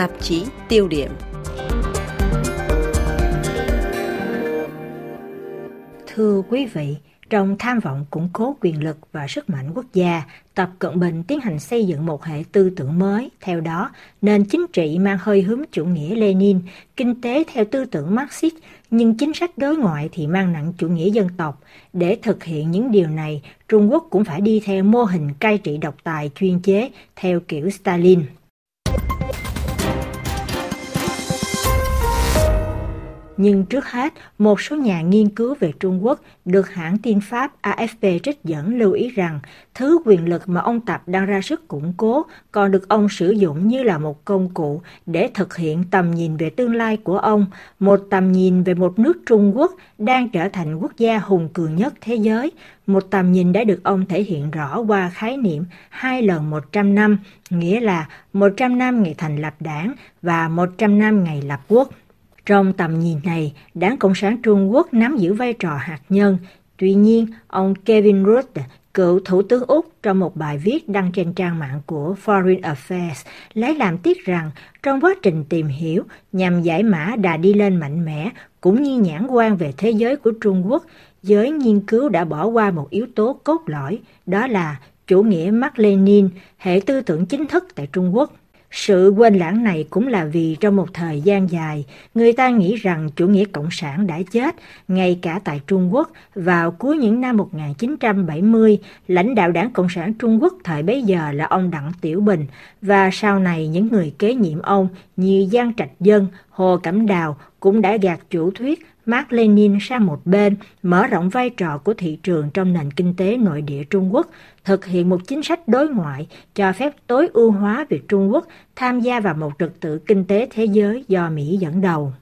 tạp chí tiêu điểm. Thưa quý vị, trong tham vọng củng cố quyền lực và sức mạnh quốc gia, Tập Cận Bình tiến hành xây dựng một hệ tư tưởng mới. Theo đó, nền chính trị mang hơi hướng chủ nghĩa Lenin, kinh tế theo tư tưởng Marxist, nhưng chính sách đối ngoại thì mang nặng chủ nghĩa dân tộc. Để thực hiện những điều này, Trung Quốc cũng phải đi theo mô hình cai trị độc tài chuyên chế theo kiểu Stalin. Nhưng trước hết, một số nhà nghiên cứu về Trung Quốc được hãng tin Pháp AFP trích dẫn lưu ý rằng thứ quyền lực mà ông Tập đang ra sức củng cố còn được ông sử dụng như là một công cụ để thực hiện tầm nhìn về tương lai của ông, một tầm nhìn về một nước Trung Quốc đang trở thành quốc gia hùng cường nhất thế giới, một tầm nhìn đã được ông thể hiện rõ qua khái niệm hai lần 100 năm, nghĩa là 100 năm ngày thành lập đảng và 100 năm ngày lập quốc. Trong tầm nhìn này, Đảng Cộng sản Trung Quốc nắm giữ vai trò hạt nhân. Tuy nhiên, ông Kevin Rudd, cựu Thủ tướng Úc trong một bài viết đăng trên trang mạng của Foreign Affairs lấy làm tiếc rằng trong quá trình tìm hiểu nhằm giải mã đà đi lên mạnh mẽ cũng như nhãn quan về thế giới của Trung Quốc, giới nghiên cứu đã bỏ qua một yếu tố cốt lõi, đó là chủ nghĩa Mark Lenin, hệ tư tưởng chính thức tại Trung Quốc. Sự quên lãng này cũng là vì trong một thời gian dài, người ta nghĩ rằng chủ nghĩa cộng sản đã chết, ngay cả tại Trung Quốc. Vào cuối những năm 1970, lãnh đạo đảng Cộng sản Trung Quốc thời bấy giờ là ông Đặng Tiểu Bình, và sau này những người kế nhiệm ông như Giang Trạch Dân, Hồ Cẩm Đào cũng đã gạt chủ thuyết Mark Lenin sang một bên, mở rộng vai trò của thị trường trong nền kinh tế nội địa Trung Quốc, thực hiện một chính sách đối ngoại cho phép tối ưu hóa việc Trung Quốc tham gia vào một trật tự kinh tế thế giới do Mỹ dẫn đầu.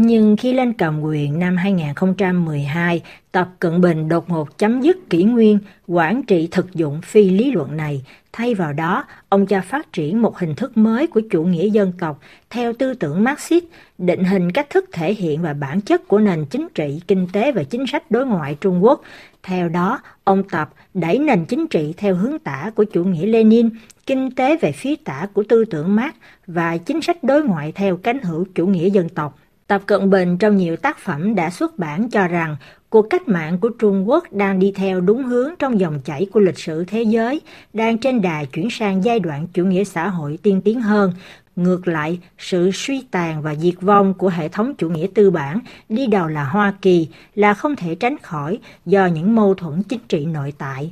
Nhưng khi lên cầm quyền năm 2012, Tập Cận Bình đột ngột chấm dứt kỷ nguyên quản trị thực dụng phi lý luận này. Thay vào đó, ông cho phát triển một hình thức mới của chủ nghĩa dân tộc theo tư tưởng Marxist, định hình cách thức thể hiện và bản chất của nền chính trị, kinh tế và chính sách đối ngoại Trung Quốc. Theo đó, ông Tập đẩy nền chính trị theo hướng tả của chủ nghĩa Lenin, kinh tế về phía tả của tư tưởng Marx và chính sách đối ngoại theo cánh hữu chủ nghĩa dân tộc. Tập Cận Bình trong nhiều tác phẩm đã xuất bản cho rằng cuộc cách mạng của Trung Quốc đang đi theo đúng hướng trong dòng chảy của lịch sử thế giới, đang trên đà chuyển sang giai đoạn chủ nghĩa xã hội tiên tiến hơn. Ngược lại, sự suy tàn và diệt vong của hệ thống chủ nghĩa tư bản đi đầu là Hoa Kỳ là không thể tránh khỏi do những mâu thuẫn chính trị nội tại.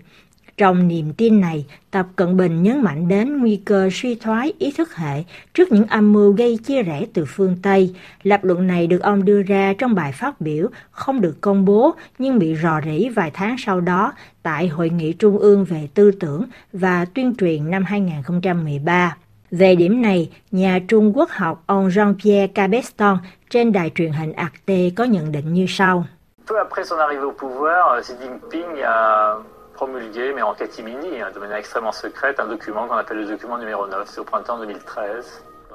Trong niềm tin này, Tập Cận Bình nhấn mạnh đến nguy cơ suy thoái ý thức hệ trước những âm mưu gây chia rẽ từ phương Tây. Lập luận này được ông đưa ra trong bài phát biểu không được công bố nhưng bị rò rỉ vài tháng sau đó tại Hội nghị Trung ương về tư tưởng và tuyên truyền năm 2013. Về điểm này, nhà Trung Quốc học ông Jean-Pierre Cabeston trên đài truyền hình Arte có nhận định như sau. Peu après son arrivée au pouvoir, Xi Jinping a promulgué, mais en catimini, hein, de manière extrêmement secrète, un document qu'on appelle le document numéro 9, c'est au printemps 2013.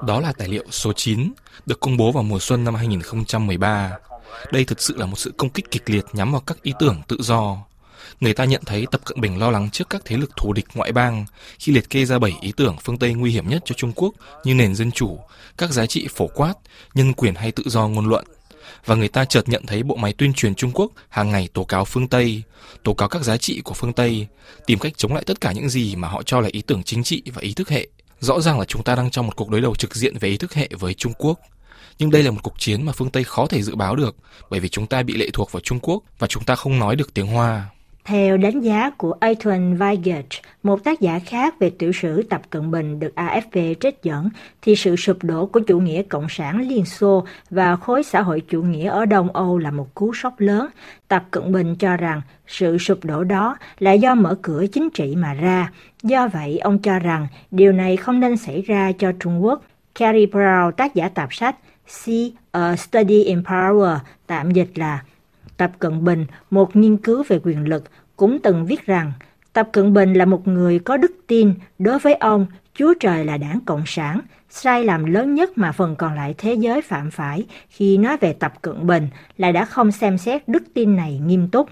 Đó là tài liệu số 9, được công bố vào mùa xuân năm 2013. Đây thực sự là một sự công kích kịch liệt nhắm vào các ý tưởng tự do. Người ta nhận thấy Tập Cận Bình lo lắng trước các thế lực thù địch ngoại bang khi liệt kê ra 7 ý tưởng phương Tây nguy hiểm nhất cho Trung Quốc như nền dân chủ, các giá trị phổ quát, nhân quyền hay tự do ngôn luận và người ta chợt nhận thấy bộ máy tuyên truyền Trung Quốc hàng ngày tố cáo phương Tây, tố cáo các giá trị của phương Tây, tìm cách chống lại tất cả những gì mà họ cho là ý tưởng chính trị và ý thức hệ. Rõ ràng là chúng ta đang trong một cuộc đối đầu trực diện về ý thức hệ với Trung Quốc. Nhưng đây là một cuộc chiến mà phương Tây khó thể dự báo được bởi vì chúng ta bị lệ thuộc vào Trung Quốc và chúng ta không nói được tiếng Hoa. Theo đánh giá của Anton Weigert, một tác giả khác về tiểu sử Tập Cận Bình được AFP trích dẫn, thì sự sụp đổ của chủ nghĩa cộng sản Liên Xô và khối xã hội chủ nghĩa ở Đông Âu là một cú sốc lớn. Tập Cận Bình cho rằng sự sụp đổ đó là do mở cửa chính trị mà ra. Do vậy, ông cho rằng điều này không nên xảy ra cho Trung Quốc. Carrie Brown, tác giả tạp sách See a Study in Power, tạm dịch là Tập Cận Bình, một nghiên cứu về quyền lực, cũng từng viết rằng Tập Cận Bình là một người có đức tin, đối với ông, Chúa Trời là đảng Cộng sản, sai lầm lớn nhất mà phần còn lại thế giới phạm phải khi nói về Tập Cận Bình là đã không xem xét đức tin này nghiêm túc.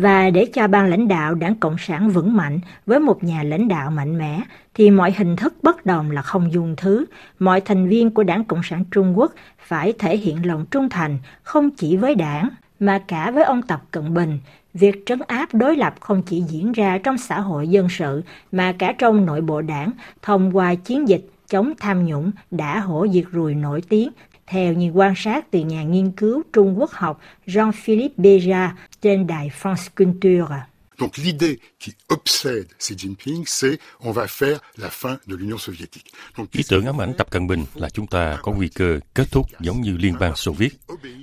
Và để cho ban lãnh đạo đảng Cộng sản vững mạnh với một nhà lãnh đạo mạnh mẽ, thì mọi hình thức bất đồng là không dung thứ. Mọi thành viên của đảng Cộng sản Trung Quốc phải thể hiện lòng trung thành không chỉ với đảng, mà cả với ông Tập Cận Bình. Việc trấn áp đối lập không chỉ diễn ra trong xã hội dân sự, mà cả trong nội bộ đảng, thông qua chiến dịch chống tham nhũng đã hổ diệt rùi nổi tiếng theo như quan sát từ nhà nghiên cứu Trung Quốc học Jean-Philippe Béja trên đài France Culture. Donc l'idée qui obsède Xi Jinping, c'est on va faire la fin de l'Union soviétique. Donc, Ý tưởng ám ảnh Tập Cận Bình là chúng ta có nguy cơ kết thúc giống như Liên bang Xô Viết.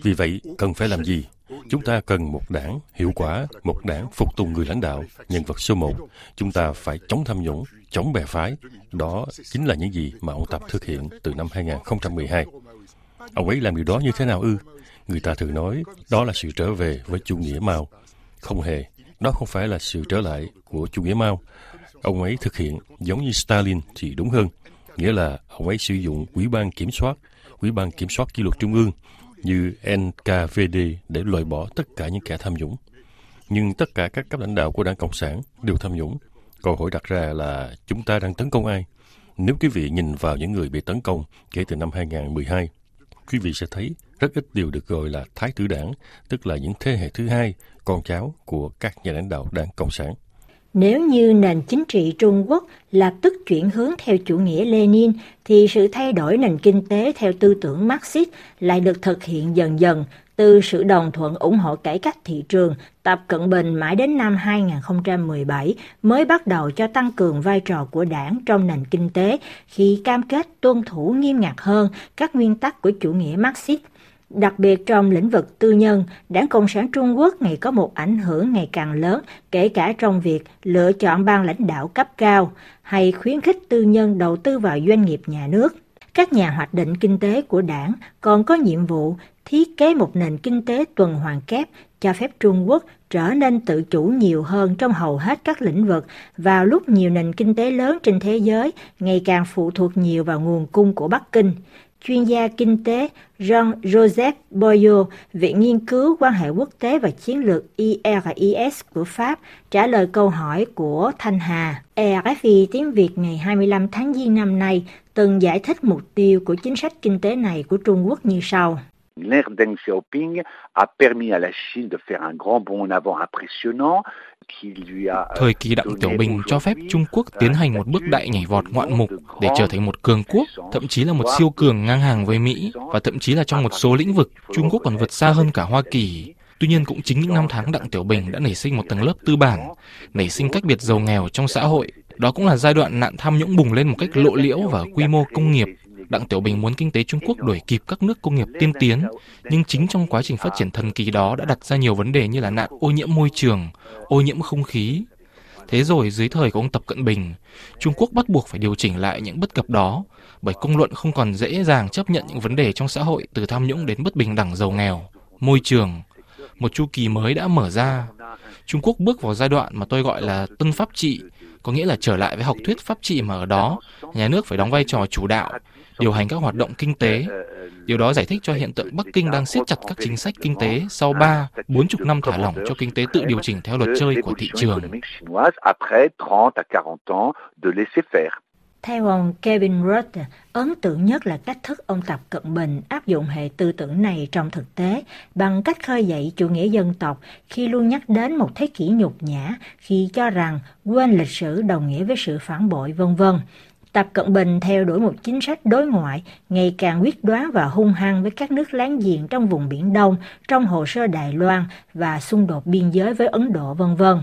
Vì vậy, cần phải làm gì? Chúng ta cần một đảng hiệu quả, một đảng phục tùng người lãnh đạo, nhân vật số một. Chúng ta phải chống tham nhũng, chống bè phái. Đó chính là những gì mà ông Tập thực hiện từ năm 2012. Ông ấy làm điều đó như thế nào ư? Người ta thường nói đó là sự trở về với chủ nghĩa Mao. Không hề, đó không phải là sự trở lại của chủ nghĩa Mao. Ông ấy thực hiện giống như Stalin thì đúng hơn. Nghĩa là ông ấy sử dụng quỹ ban kiểm soát, quỹ ban kiểm soát kỷ luật trung ương như NKVD để loại bỏ tất cả những kẻ tham nhũng. Nhưng tất cả các cấp lãnh đạo của đảng Cộng sản đều tham nhũng. Câu hỏi đặt ra là chúng ta đang tấn công ai? Nếu quý vị nhìn vào những người bị tấn công kể từ năm 2012, quý vị sẽ thấy rất ít điều được gọi là thái tử đảng, tức là những thế hệ thứ hai, con cháu của các nhà lãnh đạo đảng Cộng sản. Nếu như nền chính trị Trung Quốc lập tức chuyển hướng theo chủ nghĩa Lenin, thì sự thay đổi nền kinh tế theo tư tưởng Marxist lại được thực hiện dần dần từ sự đồng thuận ủng hộ cải cách thị trường, Tập Cận Bình mãi đến năm 2017 mới bắt đầu cho tăng cường vai trò của đảng trong nền kinh tế khi cam kết tuân thủ nghiêm ngặt hơn các nguyên tắc của chủ nghĩa Marxist. Đặc biệt trong lĩnh vực tư nhân, Đảng Cộng sản Trung Quốc ngày có một ảnh hưởng ngày càng lớn, kể cả trong việc lựa chọn ban lãnh đạo cấp cao hay khuyến khích tư nhân đầu tư vào doanh nghiệp nhà nước. Các nhà hoạch định kinh tế của đảng còn có nhiệm vụ thiết kế một nền kinh tế tuần hoàn kép cho phép Trung Quốc trở nên tự chủ nhiều hơn trong hầu hết các lĩnh vực vào lúc nhiều nền kinh tế lớn trên thế giới ngày càng phụ thuộc nhiều vào nguồn cung của Bắc Kinh chuyên gia kinh tế Jean-Joseph Boyo, Viện Nghiên cứu quan hệ quốc tế và chiến lược IRIS của Pháp, trả lời câu hỏi của Thanh Hà. RFI tiếng Việt ngày 25 tháng Giêng năm nay từng giải thích mục tiêu của chính sách kinh tế này của Trung Quốc như sau. L'ère Deng Xiaoping a permis à la Chine de faire un grand bond en avant impressionnant Thời kỳ Đặng Tiểu Bình cho phép Trung Quốc tiến hành một bước đại nhảy vọt ngoạn mục để trở thành một cường quốc, thậm chí là một siêu cường ngang hàng với Mỹ, và thậm chí là trong một số lĩnh vực, Trung Quốc còn vượt xa hơn cả Hoa Kỳ. Tuy nhiên cũng chính những năm tháng Đặng Tiểu Bình đã nảy sinh một tầng lớp tư bản, nảy sinh cách biệt giàu nghèo trong xã hội. Đó cũng là giai đoạn nạn tham nhũng bùng lên một cách lộ liễu và quy mô công nghiệp Đặng Tiểu Bình muốn kinh tế Trung Quốc đuổi kịp các nước công nghiệp tiên tiến, nhưng chính trong quá trình phát triển thần kỳ đó đã đặt ra nhiều vấn đề như là nạn ô nhiễm môi trường, ô nhiễm không khí. Thế rồi dưới thời của ông Tập Cận Bình, Trung Quốc bắt buộc phải điều chỉnh lại những bất cập đó, bởi công luận không còn dễ dàng chấp nhận những vấn đề trong xã hội từ tham nhũng đến bất bình đẳng giàu nghèo, môi trường. Một chu kỳ mới đã mở ra. Trung Quốc bước vào giai đoạn mà tôi gọi là tân pháp trị, có nghĩa là trở lại với học thuyết pháp trị mà ở đó, nhà nước phải đóng vai trò chủ đạo, điều hành các hoạt động kinh tế. Điều đó giải thích cho hiện tượng Bắc Kinh đang siết chặt các chính sách kinh tế sau 3, 40 năm thả lỏng cho kinh tế tự điều chỉnh theo luật chơi của thị trường. Theo ông Kevin Rudd, ấn tượng nhất là cách thức ông Tập Cận Bình áp dụng hệ tư tưởng này trong thực tế bằng cách khơi dậy chủ nghĩa dân tộc khi luôn nhắc đến một thế kỷ nhục nhã khi cho rằng quên lịch sử đồng nghĩa với sự phản bội vân vân. Tập Cận Bình theo đuổi một chính sách đối ngoại ngày càng quyết đoán và hung hăng với các nước láng giềng trong vùng Biển Đông, trong hồ sơ Đài Loan và xung đột biên giới với Ấn Độ vân vân.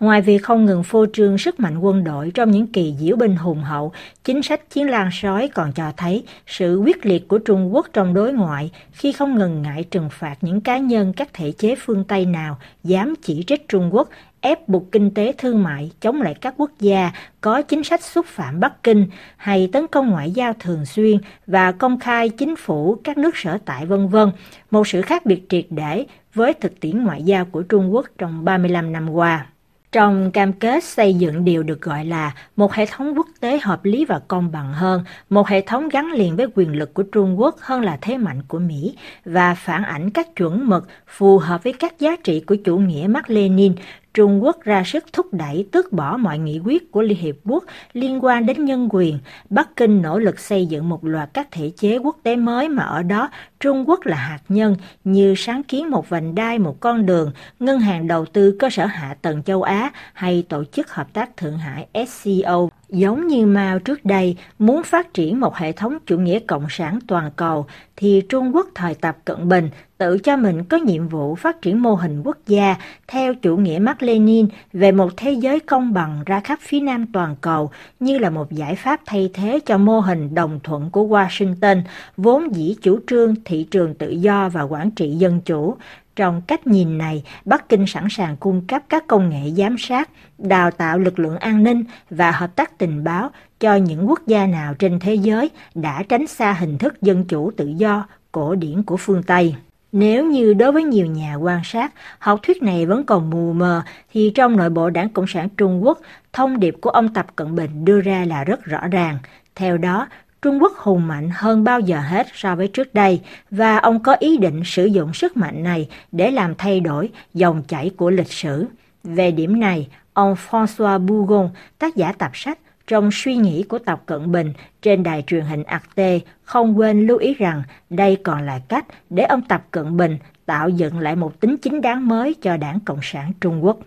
Ngoài việc không ngừng phô trương sức mạnh quân đội trong những kỳ diễu binh hùng hậu, chính sách chiến lan sói còn cho thấy sự quyết liệt của Trung Quốc trong đối ngoại khi không ngừng ngại trừng phạt những cá nhân các thể chế phương Tây nào dám chỉ trích Trung Quốc ép buộc kinh tế thương mại chống lại các quốc gia có chính sách xúc phạm Bắc Kinh hay tấn công ngoại giao thường xuyên và công khai chính phủ các nước sở tại vân vân, một sự khác biệt triệt để với thực tiễn ngoại giao của Trung Quốc trong 35 năm qua. trong cam kết xây dựng điều được gọi là một hệ thống quốc tế hợp lý và công bằng hơn, một hệ thống gắn liền với quyền lực của Trung Quốc hơn là thế mạnh của Mỹ và phản ảnh các chuẩn mực phù hợp với các giá trị của chủ nghĩa Mark Lenin, Trung Quốc ra sức thúc đẩy tước bỏ mọi nghị quyết của Liên Hiệp Quốc liên quan đến nhân quyền. Bắc Kinh nỗ lực xây dựng một loạt các thể chế quốc tế mới mà ở đó Trung Quốc là hạt nhân như sáng kiến một vành đai, một con đường, ngân hàng đầu tư cơ sở hạ tầng châu Á hay tổ chức hợp tác Thượng Hải SCO. Giống như Mao trước đây muốn phát triển một hệ thống chủ nghĩa cộng sản toàn cầu, thì Trung Quốc thời Tập Cận Bình tự cho mình có nhiệm vụ phát triển mô hình quốc gia theo chủ nghĩa Mark Lenin về một thế giới công bằng ra khắp phía nam toàn cầu, như là một giải pháp thay thế cho mô hình đồng thuận của Washington, vốn dĩ chủ trương thị trường tự do và quản trị dân chủ. Trong cách nhìn này, Bắc Kinh sẵn sàng cung cấp các công nghệ giám sát, đào tạo lực lượng an ninh và hợp tác tình báo cho những quốc gia nào trên thế giới đã tránh xa hình thức dân chủ tự do cổ điển của phương Tây. Nếu như đối với nhiều nhà quan sát, học thuyết này vẫn còn mù mờ, thì trong nội bộ đảng Cộng sản Trung Quốc, thông điệp của ông Tập Cận Bình đưa ra là rất rõ ràng. Theo đó, Trung Quốc hùng mạnh hơn bao giờ hết so với trước đây và ông có ý định sử dụng sức mạnh này để làm thay đổi dòng chảy của lịch sử. Về điểm này, ông François Bougon, tác giả tập sách trong suy nghĩ của Tập Cận Bình trên đài truyền hình Arte không quên lưu ý rằng đây còn là cách để ông Tập Cận Bình tạo dựng lại một tính chính đáng mới cho đảng Cộng sản Trung Quốc.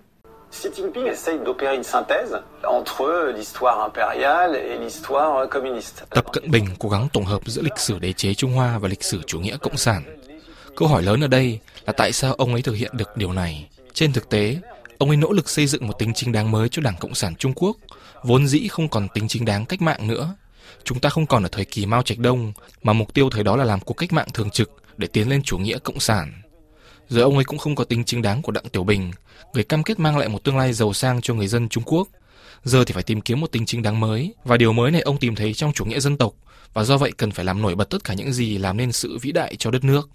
Xi Jinping essaye d'opérer une synthèse entre l'histoire impériale et l'histoire communiste. Tập Cận Bình cố gắng tổng hợp giữa lịch sử đế chế Trung Hoa và lịch sử chủ nghĩa cộng sản. Câu hỏi lớn ở đây là tại sao ông ấy thực hiện được điều này? Trên thực tế, ông ấy nỗ lực xây dựng một tính chính đáng mới cho Đảng Cộng sản Trung Quốc, vốn dĩ không còn tính chính đáng cách mạng nữa. Chúng ta không còn ở thời kỳ Mao Trạch Đông, mà mục tiêu thời đó là làm cuộc cách mạng thường trực để tiến lên chủ nghĩa cộng sản. Rồi ông ấy cũng không có tính chính đáng của Đặng Tiểu Bình, người cam kết mang lại một tương lai giàu sang cho người dân Trung Quốc. Giờ thì phải tìm kiếm một tính chính đáng mới, và điều mới này ông tìm thấy trong chủ nghĩa dân tộc, và do vậy cần phải làm nổi bật tất cả những gì làm nên sự vĩ đại cho đất nước.